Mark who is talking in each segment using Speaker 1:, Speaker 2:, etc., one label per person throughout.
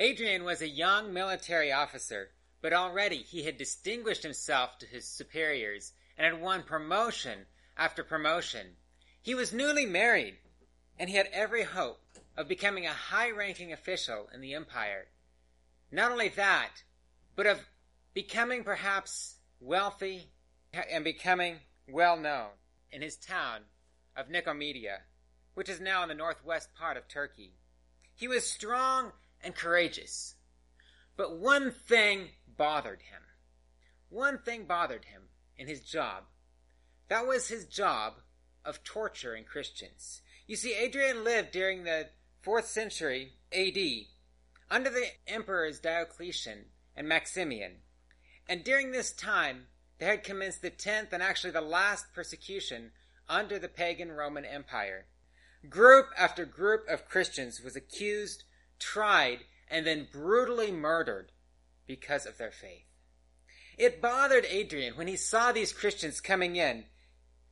Speaker 1: Adrian was a young military officer, but already he had distinguished himself to his superiors and had won promotion after promotion. He was newly married, and he had every hope of becoming a high ranking official in the empire. Not only that, but of becoming perhaps wealthy and becoming well known in his town of Nicomedia, which is now in the northwest part of Turkey. He was strong and courageous. But one thing bothered him. One thing bothered him in his job. That was his job of torturing Christians. You see, Adrian lived during the 4th century AD under the emperors Diocletian and Maximian. And during this time, there had commenced the 10th and actually the last persecution under the pagan Roman Empire. Group after group of Christians was accused, tried, and then brutally murdered because of their faith. It bothered Adrian when he saw these Christians coming in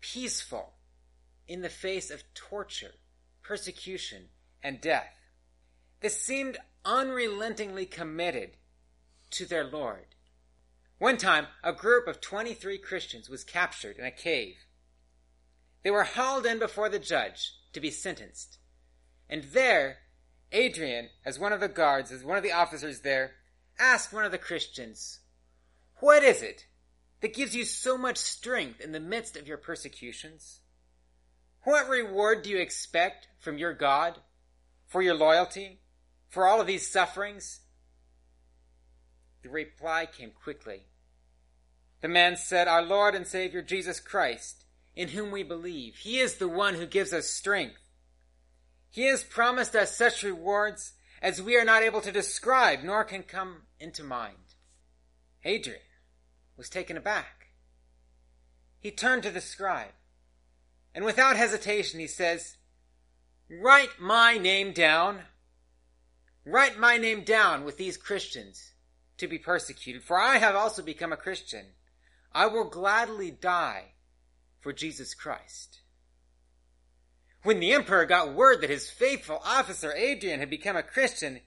Speaker 1: peaceful in the face of torture, persecution, and death. They seemed unrelentingly committed to their Lord. One time, a group of 23 Christians was captured in a cave. They were hauled in before the judge to be sentenced. And there, Adrian, as one of the guards, as one of the officers there, asked one of the Christians, What is it that gives you so much strength in the midst of your persecutions? What reward do you expect from your God for your loyalty, for all of these sufferings? The reply came quickly. The man said, Our Lord and Savior Jesus Christ, in whom we believe. He is the one who gives us strength. He has promised us such rewards as we are not able to describe nor can come into mind. Adrian was taken aback. He turned to the scribe, and without hesitation he says, Write my name down. Write my name down with these Christians to be persecuted, for I have also become a Christian. I will gladly die for Jesus Christ. When the emperor got word that his faithful officer Adrian had become a Christian,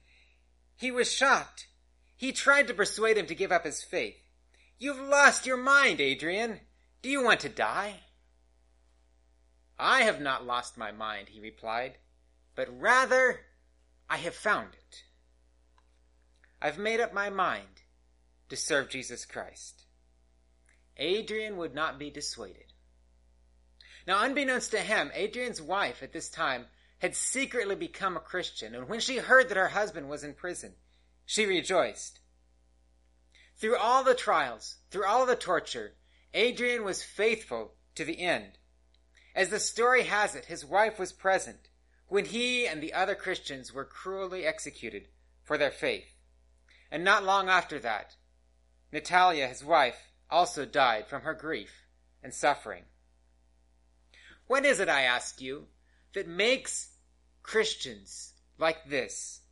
Speaker 1: he was shocked. He tried to persuade him to give up his faith. You've lost your mind, Adrian. Do you want to die? I have not lost my mind, he replied, but rather I have found it. I've made up my mind to serve Jesus Christ. Adrian would not be dissuaded. Now, unbeknownst to him, Adrian's wife at this time had secretly become a Christian, and when she heard that her husband was in prison, she rejoiced. Through all the trials, through all the torture, Adrian was faithful to the end. As the story has it, his wife was present when he and the other Christians were cruelly executed for their faith. And not long after that, Natalia, his wife, also died from her grief and suffering. What is it, I ask you, that makes Christians like this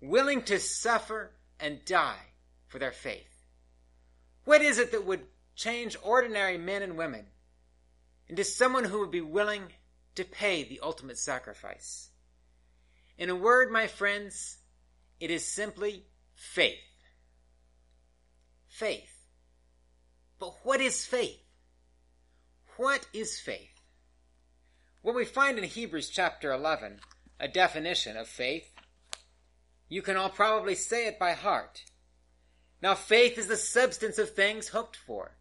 Speaker 1: willing to suffer and die for their faith? What is it that would change ordinary men and women into someone who would be willing to pay the ultimate sacrifice? In a word, my friends, it is simply faith. Faith. But what is faith? What is faith? Well, we find in Hebrews chapter 11 a definition of faith. You can all probably say it by heart. Now, faith is the substance of things hoped for,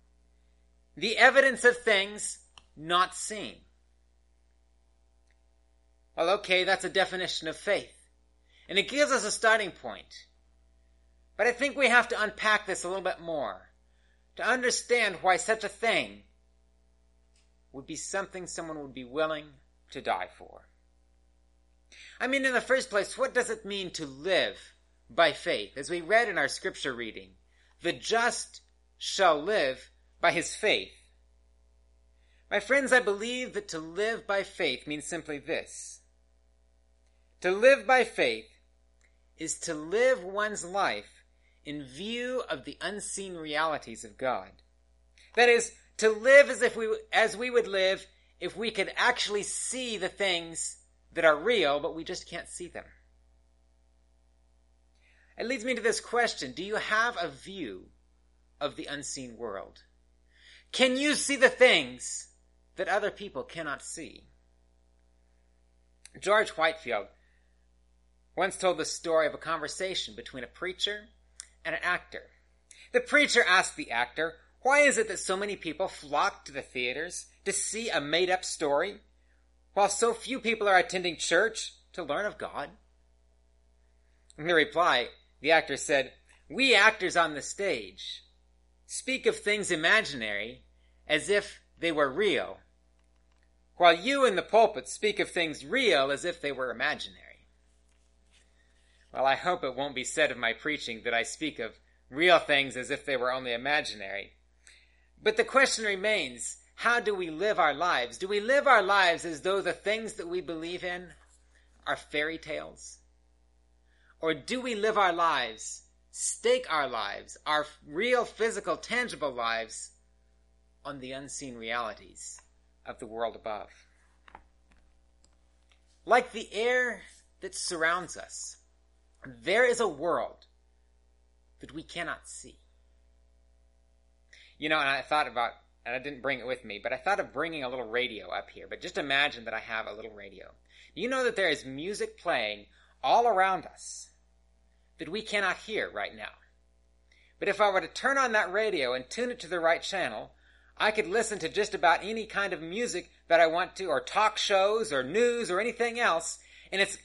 Speaker 1: the evidence of things not seen. Well, okay, that's a definition of faith. And it gives us a starting point. But I think we have to unpack this a little bit more to understand why such a thing would be something someone would be willing to die for. I mean, in the first place, what does it mean to live by faith? As we read in our scripture reading, the just shall live by his faith. My friends, I believe that to live by faith means simply this. To live by faith is to live one's life in view of the unseen realities of God. That is, to live as if we, as we would live if we could actually see the things that are real, but we just can't see them. It leads me to this question Do you have a view of the unseen world? Can you see the things that other people cannot see? George Whitefield once told the story of a conversation between a preacher and an actor. The preacher asked the actor, Why is it that so many people flock to the theaters to see a made up story, while so few people are attending church to learn of God? In the reply, the actor said, We actors on the stage speak of things imaginary as if they were real, while you in the pulpit speak of things real as if they were imaginary. Well, I hope it won't be said of my preaching that I speak of real things as if they were only imaginary. But the question remains how do we live our lives? Do we live our lives as though the things that we believe in are fairy tales? Or do we live our lives, stake our lives, our real, physical, tangible lives, on the unseen realities of the world above? Like the air that surrounds us, there is a world that we cannot see. You know, and I thought about, and I didn't bring it with me, but I thought of bringing a little radio up here. But just imagine that I have a little radio. You know that there is music playing all around us that we cannot hear right now. But if I were to turn on that radio and tune it to the right channel, I could listen to just about any kind of music that I want to, or talk shows, or news, or anything else, and it's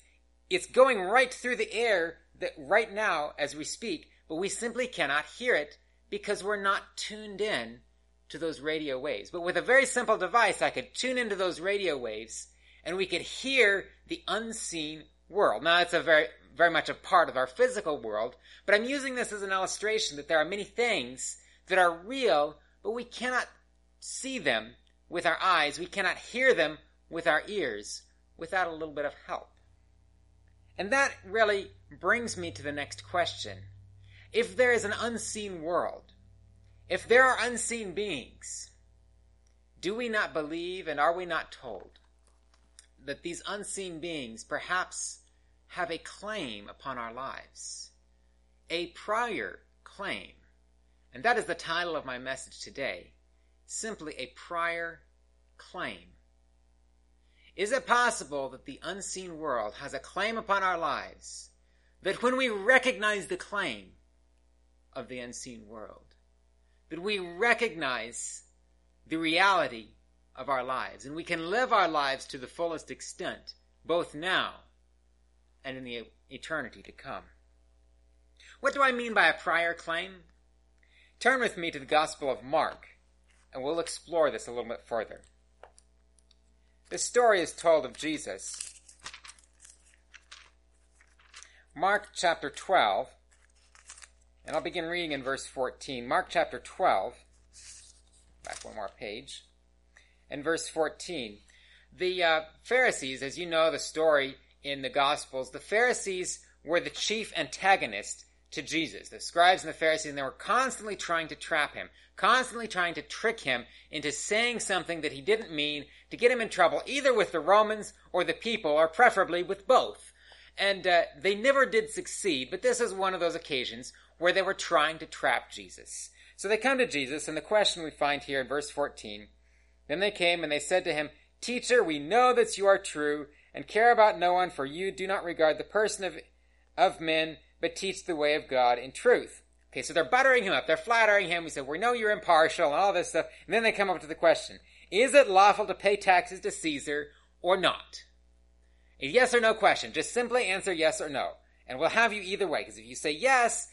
Speaker 1: it's going right through the air that right now as we speak, but we simply cannot hear it because we're not tuned in to those radio waves. But with a very simple device, I could tune into those radio waves and we could hear the unseen world. Now, it's a very, very much a part of our physical world, but I'm using this as an illustration that there are many things that are real, but we cannot see them with our eyes. We cannot hear them with our ears without a little bit of help. And that really brings me to the next question. If there is an unseen world, if there are unseen beings, do we not believe and are we not told that these unseen beings perhaps have a claim upon our lives? A prior claim. And that is the title of my message today. Simply a prior claim. Is it possible that the unseen world has a claim upon our lives? That when we recognize the claim of the unseen world, that we recognize the reality of our lives and we can live our lives to the fullest extent, both now and in the eternity to come. What do I mean by a prior claim? Turn with me to the Gospel of Mark, and we'll explore this a little bit further. This story is told of Jesus. Mark chapter 12, and I'll begin reading in verse 14. Mark chapter 12, back one more page, and verse 14. The uh, Pharisees, as you know the story in the Gospels, the Pharisees were the chief antagonist to Jesus. The scribes and the Pharisees, and they were constantly trying to trap him, constantly trying to trick him into saying something that he didn't mean to get him in trouble, either with the Romans or the people, or preferably with both. And uh, they never did succeed, but this is one of those occasions where they were trying to trap Jesus. So they come to Jesus, and the question we find here in verse 14 Then they came and they said to him, Teacher, we know that you are true and care about no one, for you do not regard the person of, of men but teach the way of God in truth. Okay, so they're buttering him up. They're flattering him. We said, we know you're impartial and all this stuff. And then they come up to the question, is it lawful to pay taxes to Caesar or not? A yes or no question. Just simply answer yes or no. And we'll have you either way. Because if you say yes,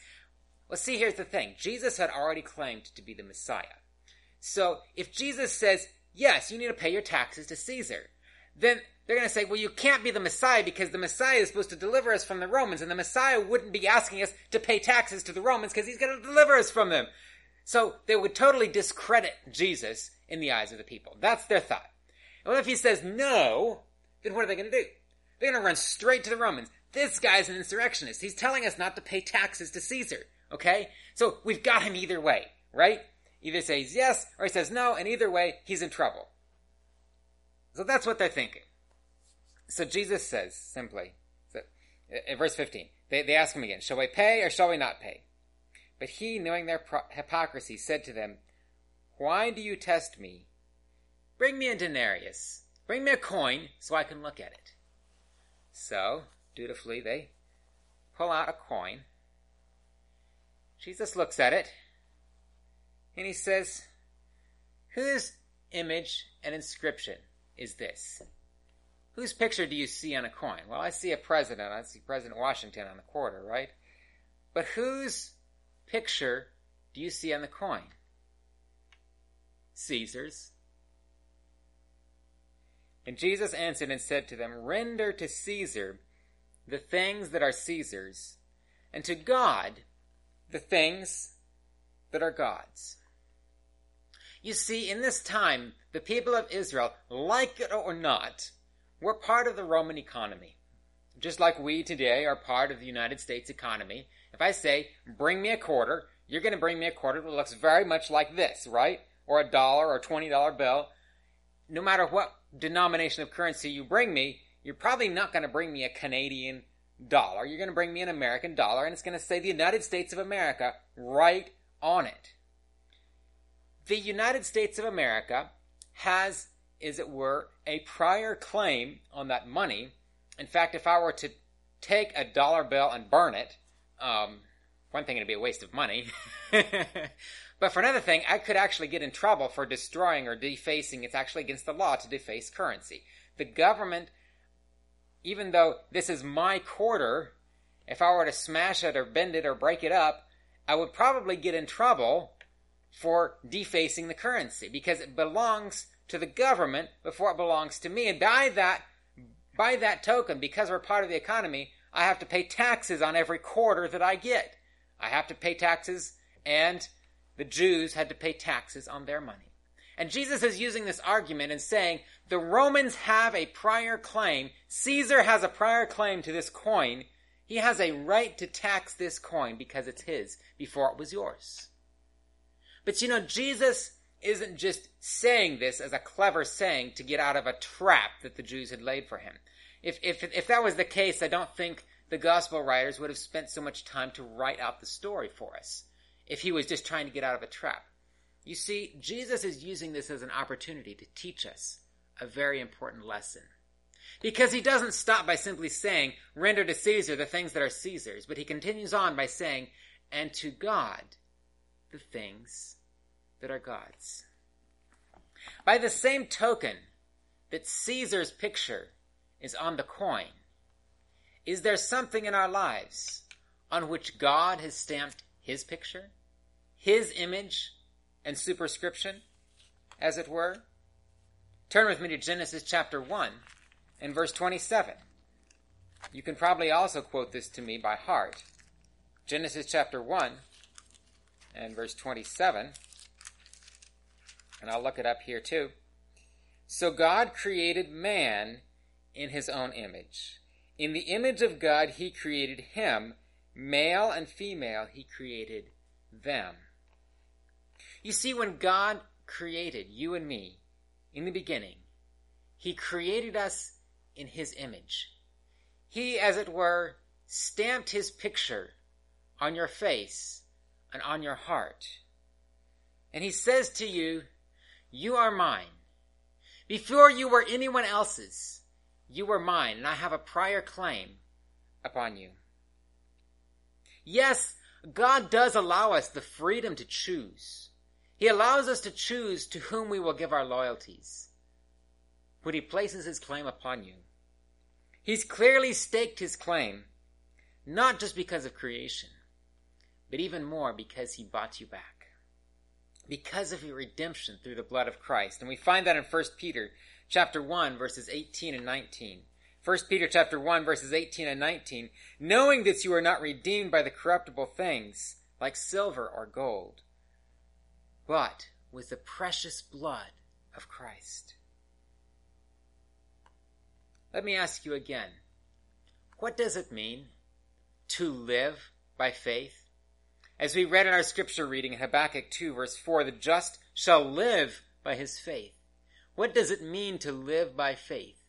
Speaker 1: well, see, here's the thing. Jesus had already claimed to be the Messiah. So if Jesus says, yes, you need to pay your taxes to Caesar, then they're going to say, well, you can't be the Messiah because the Messiah is supposed to deliver us from the Romans, and the Messiah wouldn't be asking us to pay taxes to the Romans because he's going to deliver us from them. So they would totally discredit Jesus in the eyes of the people. That's their thought. Well, if he says no, then what are they going to do? They're going to run straight to the Romans. This guy's an insurrectionist. He's telling us not to pay taxes to Caesar. Okay? So we've got him either way, right? Either says yes or he says no, and either way, he's in trouble. So that's what they're thinking. So Jesus says simply, Uh, verse 15. They, they ask him again, Shall we pay or shall we not pay? But he, knowing their pro- hypocrisy, said to them, Why do you test me? Bring me a denarius. Bring me a coin so I can look at it. So, dutifully, they pull out a coin. Jesus looks at it, and he says, Whose image and inscription is this? Whose picture do you see on a coin? Well, I see a president. I see President Washington on the quarter, right? But whose picture do you see on the coin? Caesar's. And Jesus answered and said to them, Render to Caesar the things that are Caesar's, and to God the things that are God's. You see, in this time, the people of Israel, like it or not, were part of the Roman economy. Just like we today are part of the United States economy. If I say, bring me a quarter, you're going to bring me a quarter that looks very much like this, right? Or a dollar or a $20 bill. No matter what denomination of currency you bring me, you're probably not going to bring me a Canadian dollar. You're going to bring me an American dollar, and it's going to say the United States of America right on it. The United States of America has, as it were, a prior claim on that money. In fact, if I were to take a dollar bill and burn it, um, one thing it'd be a waste of money. but for another thing, I could actually get in trouble for destroying or defacing. It's actually against the law to deface currency. The government, even though this is my quarter, if I were to smash it or bend it or break it up, I would probably get in trouble for defacing the currency because it belongs to the government before it belongs to me. And by that, by that token, because we're part of the economy, I have to pay taxes on every quarter that I get. I have to pay taxes, and the Jews had to pay taxes on their money. And Jesus is using this argument and saying the Romans have a prior claim. Caesar has a prior claim to this coin. He has a right to tax this coin because it's his before it was yours. But you know, Jesus isn't just saying this as a clever saying to get out of a trap that the Jews had laid for him. If, if, if that was the case, I don't think the gospel writers would have spent so much time to write out the story for us if he was just trying to get out of a trap. You see, Jesus is using this as an opportunity to teach us a very important lesson. Because he doesn't stop by simply saying, render to Caesar the things that are Caesar's, but he continues on by saying, and to God the things that are God's. By the same token that Caesar's picture is on the coin, is there something in our lives on which God has stamped his picture, his image and superscription, as it were? Turn with me to Genesis chapter 1 and verse 27. You can probably also quote this to me by heart. Genesis chapter 1 and verse 27. And I'll look it up here too. So God created man in his own image. In the image of God, he created him. Male and female, he created them. You see, when God created you and me in the beginning, he created us in his image. He, as it were, stamped his picture on your face and on your heart. And he says to you, you are mine. Before you were anyone else's, you were mine, and I have a prior claim upon you. Yes, God does allow us the freedom to choose. He allows us to choose to whom we will give our loyalties. When He places His claim upon you, He's clearly staked His claim, not just because of creation, but even more because He bought you back because of your redemption through the blood of Christ. And we find that in 1 Peter chapter 1 verses 18 and 19. 1 Peter chapter 1 verses 18 and 19, knowing that you are not redeemed by the corruptible things like silver or gold, but with the precious blood of Christ. Let me ask you again, what does it mean to live by faith? As we read in our scripture reading in Habakkuk 2 verse 4, the just shall live by his faith. What does it mean to live by faith?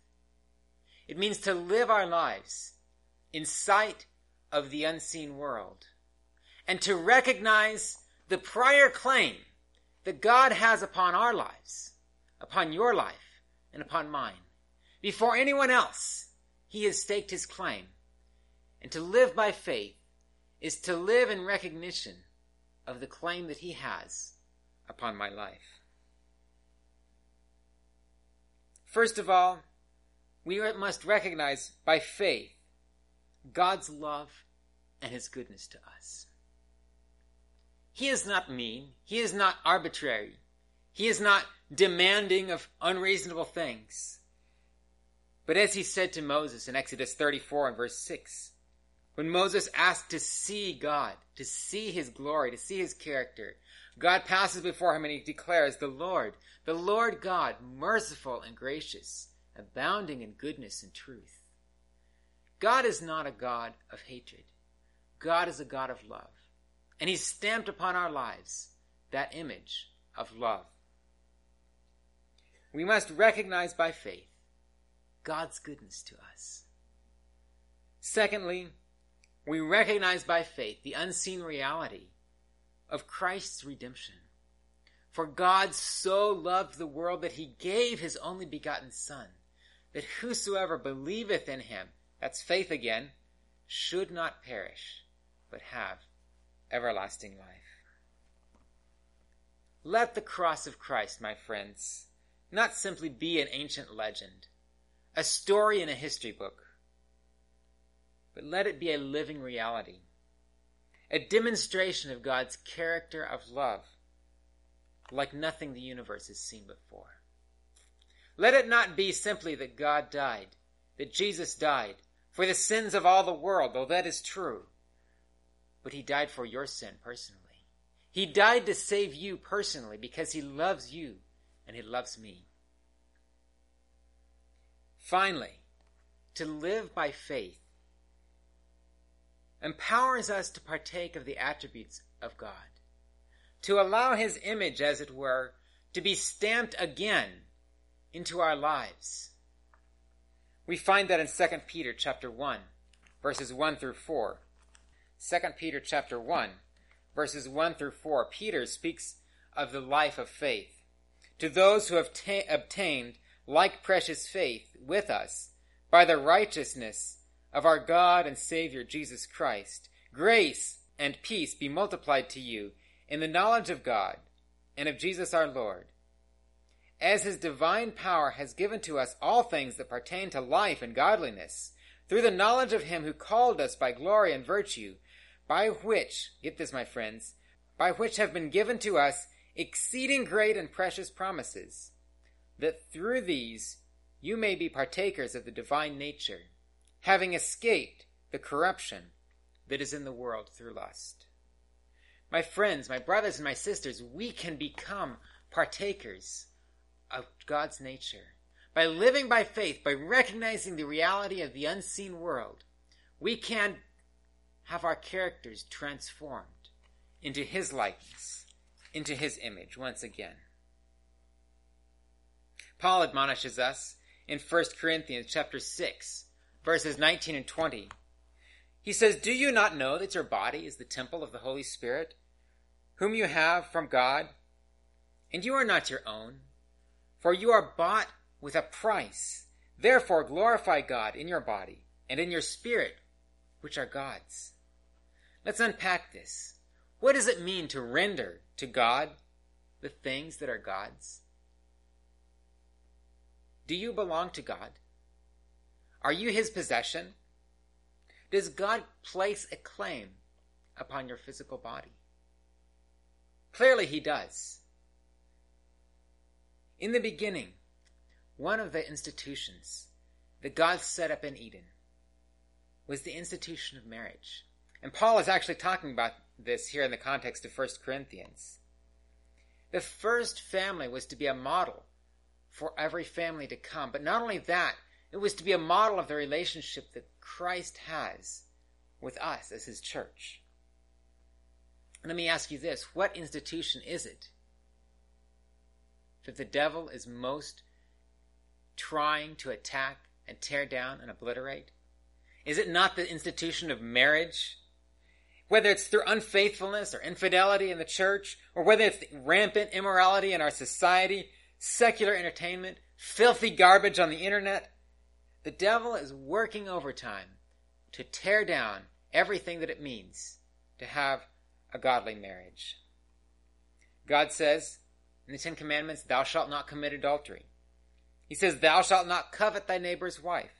Speaker 1: It means to live our lives in sight of the unseen world and to recognize the prior claim that God has upon our lives, upon your life, and upon mine. Before anyone else, he has staked his claim. And to live by faith is to live in recognition of the claim that he has upon my life. First of all, we must recognize by faith God's love and his goodness to us. He is not mean. He is not arbitrary. He is not demanding of unreasonable things. But as he said to Moses in Exodus 34 and verse 6, when Moses asked to see God, to see his glory, to see his character, God passes before him and he declares, The Lord, the Lord God, merciful and gracious, abounding in goodness and truth. God is not a God of hatred. God is a God of love. And He's stamped upon our lives that image of love. We must recognize by faith God's goodness to us. Secondly, we recognize by faith the unseen reality of Christ's redemption. For God so loved the world that he gave his only begotten Son, that whosoever believeth in him, that's faith again, should not perish, but have everlasting life. Let the cross of Christ, my friends, not simply be an ancient legend, a story in a history book, but let it be a living reality, a demonstration of God's character of love, like nothing the universe has seen before. Let it not be simply that God died, that Jesus died, for the sins of all the world, though that is true. But he died for your sin personally. He died to save you personally because he loves you and he loves me. Finally, to live by faith empowers us to partake of the attributes of God, to allow his image, as it were, to be stamped again into our lives. We find that in 2 Peter chapter 1, verses 1 through 4. 2 Peter chapter 1, verses 1 through 4, Peter speaks of the life of faith. To those who have ta- obtained like precious faith with us by the righteousness of our God and Savior Jesus Christ, grace and peace be multiplied to you in the knowledge of God and of Jesus our Lord as his divine power has given to us all things that pertain to life and godliness, through the knowledge of him who called us by glory and virtue, by which, get this, my friends, by which have been given to us exceeding great and precious promises, that through these you may be partakers of the divine nature, having escaped the corruption that is in the world through lust. My friends, my brothers, and my sisters, we can become partakers of God's nature. By living by faith, by recognizing the reality of the unseen world, we can have our characters transformed into His likeness, into His image once again. Paul admonishes us in 1 Corinthians chapter 6, verses 19 and 20. He says, Do you not know that your body is the temple of the Holy Spirit, whom you have from God, and you are not your own? For you are bought with a price. Therefore glorify God in your body and in your spirit, which are God's. Let's unpack this. What does it mean to render to God the things that are God's? Do you belong to God? Are you his possession? Does God place a claim upon your physical body? Clearly, he does. In the beginning, one of the institutions that God set up in Eden was the institution of marriage. And Paul is actually talking about this here in the context of 1 Corinthians. The first family was to be a model for every family to come. But not only that, it was to be a model of the relationship that Christ has with us as his church. Let me ask you this what institution is it that the devil is most trying to attack and tear down and obliterate? Is it not the institution of marriage? Whether it's through unfaithfulness or infidelity in the church, or whether it's rampant immorality in our society, secular entertainment, filthy garbage on the internet, the devil is working overtime to tear down everything that it means to have a godly marriage. God says in the Ten Commandments, Thou shalt not commit adultery. He says, Thou shalt not covet thy neighbor's wife.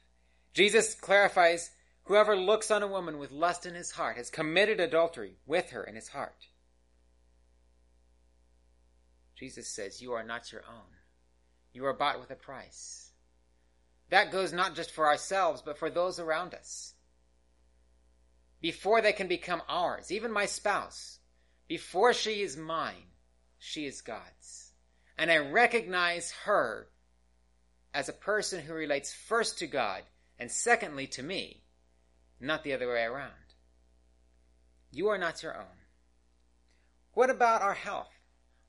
Speaker 1: Jesus clarifies, Whoever looks on a woman with lust in his heart has committed adultery with her in his heart. Jesus says, You are not your own. You are bought with a price. That goes not just for ourselves, but for those around us. Before they can become ours, even my spouse, before she is mine, she is God's. And I recognize her as a person who relates first to God and secondly to me, not the other way around. You are not your own. What about our health?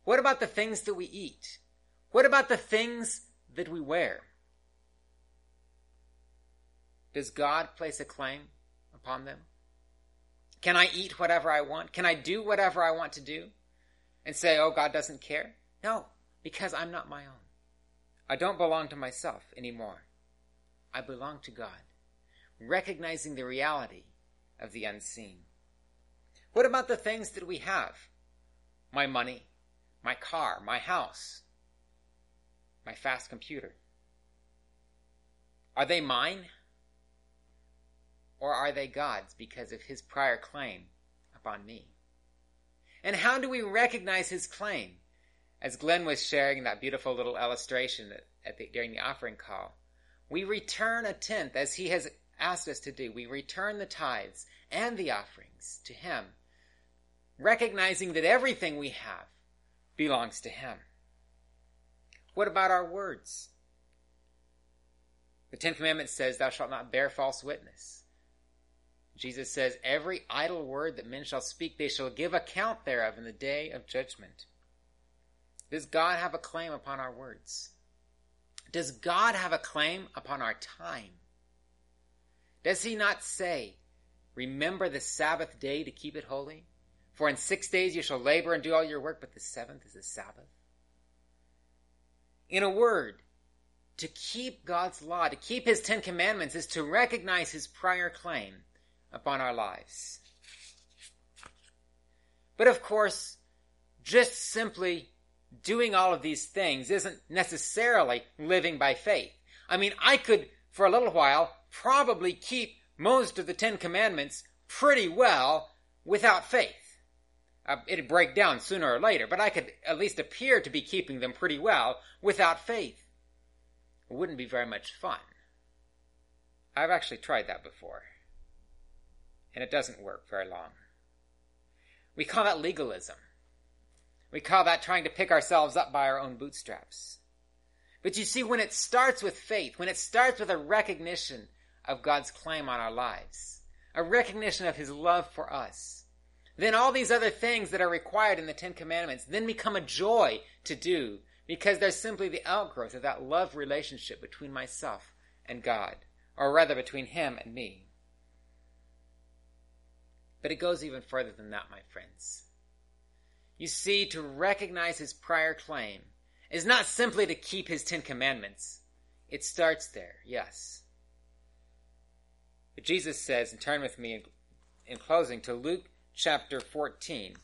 Speaker 1: What about the things that we eat? What about the things that we wear? Does God place a claim upon them? Can I eat whatever I want? Can I do whatever I want to do? And say, oh, God doesn't care? No, because I'm not my own. I don't belong to myself anymore. I belong to God, recognizing the reality of the unseen. What about the things that we have? My money, my car, my house, my fast computer. Are they mine? Or are they God's because of his prior claim upon me? And how do we recognize his claim? As Glenn was sharing that beautiful little illustration at the, during the offering call, we return a tenth as he has asked us to do. We return the tithes and the offerings to him, recognizing that everything we have belongs to him. What about our words? The Ten Commandments says, Thou shalt not bear false witness. Jesus says, Every idle word that men shall speak, they shall give account thereof in the day of judgment. Does God have a claim upon our words? Does God have a claim upon our time? Does he not say, Remember the Sabbath day to keep it holy? For in six days you shall labor and do all your work, but the seventh is the Sabbath. In a word, to keep God's law, to keep his Ten Commandments, is to recognize his prior claim upon our lives. But of course, just simply doing all of these things isn't necessarily living by faith. I mean, I could, for a little while, probably keep most of the Ten Commandments pretty well without faith. Uh, it'd break down sooner or later, but I could at least appear to be keeping them pretty well without faith. It wouldn't be very much fun. I've actually tried that before and it doesn't work very long. We call that legalism. We call that trying to pick ourselves up by our own bootstraps. But you see, when it starts with faith, when it starts with a recognition of God's claim on our lives, a recognition of His love for us, then all these other things that are required in the Ten Commandments then become a joy to do because they're simply the outgrowth of that love relationship between myself and God, or rather between Him and me. But it goes even further than that, my friends. You see, to recognize his prior claim is not simply to keep his Ten Commandments. It starts there, yes. Jesus says, and turn with me in, in closing to Luke chapter 14.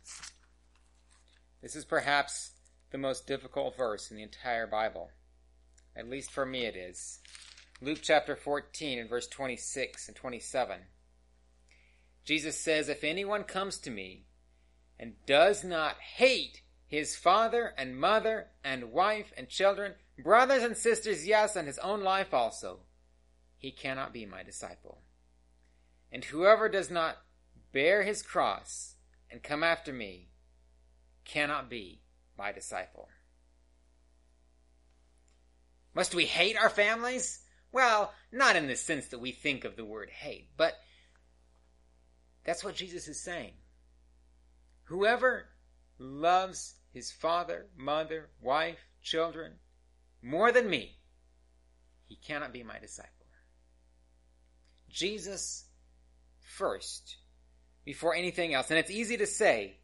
Speaker 1: This is perhaps the most difficult verse in the entire Bible. At least for me it is. Luke chapter 14 and verse 26 and 27. Jesus says, If anyone comes to me and does not hate his father and mother and wife and children, brothers and sisters, yes, and his own life also, he cannot be my disciple. And whoever does not bear his cross and come after me cannot be my disciple. Must we hate our families? Well, not in the sense that we think of the word hate, but that's what Jesus is saying. Whoever loves his father, mother, wife, children more than me, he cannot be my disciple. Jesus first before anything else. And it's easy to say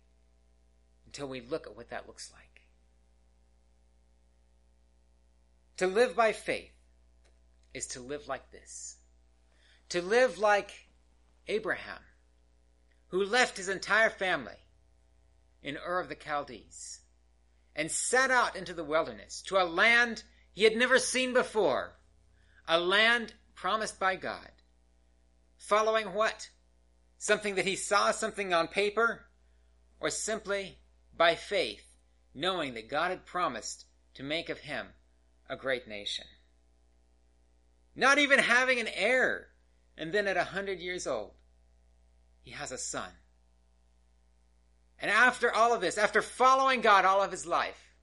Speaker 1: until we look at what that looks like. To live by faith is to live like this. To live like Abraham, who left his entire family in Ur of the Chaldees and set out into the wilderness to a land he had never seen before, a land promised by God. Following what? Something that he saw, something on paper, or simply by faith, knowing that God had promised to make of him a great nation. Not even having an heir, and then at a hundred years old, he has a son. And after all of this, after following God all of his life,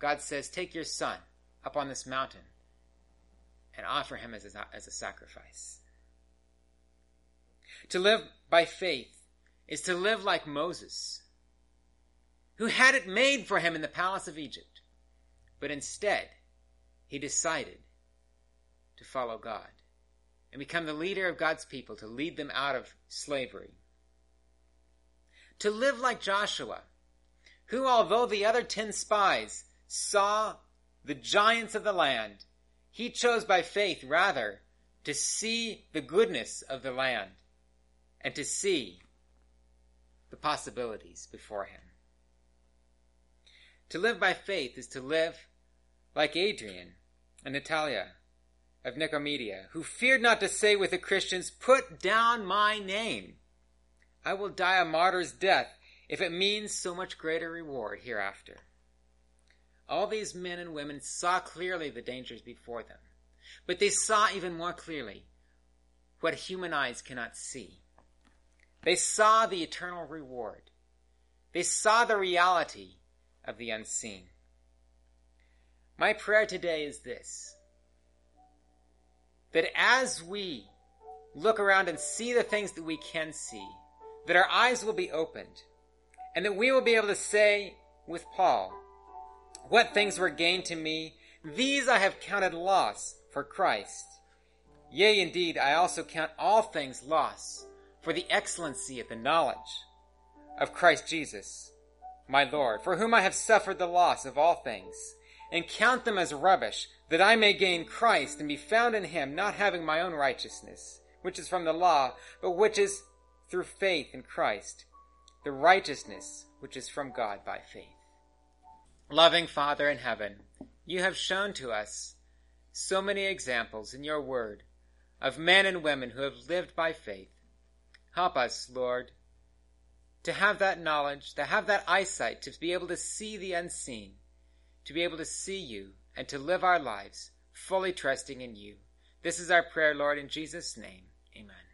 Speaker 1: God says, Take your son up on this mountain and offer him as a, as a sacrifice. To live by faith is to live like Moses, who had it made for him in the palace of Egypt, but instead he decided to follow God and become the leader of God's people to lead them out of slavery. To live like Joshua, who, although the other ten spies saw the giants of the land, he chose by faith rather to see the goodness of the land and to see the possibilities before him. To live by faith is to live like Adrian and Natalia of Nicomedia, who feared not to say with the Christians, Put down my name. I will die a martyr's death if it means so much greater reward hereafter. All these men and women saw clearly the dangers before them, but they saw even more clearly what human eyes cannot see. They saw the eternal reward. They saw the reality of the unseen. My prayer today is this that as we look around and see the things that we can see, that our eyes will be opened, and that we will be able to say with Paul, What things were gained to me, these I have counted loss for Christ. Yea, indeed, I also count all things loss for the excellency of the knowledge of Christ Jesus, my Lord, for whom I have suffered the loss of all things and count them as rubbish, that I may gain Christ and be found in him, not having my own righteousness, which is from the law, but which is through faith in Christ, the righteousness which is from God by faith. Loving Father in heaven, you have shown to us so many examples in your word of men and women who have lived by faith. Help us, Lord, to have that knowledge, to have that eyesight, to be able to see the unseen, to be able to see you and to live our lives fully trusting in you. This is our prayer, Lord, in Jesus' name. Amen.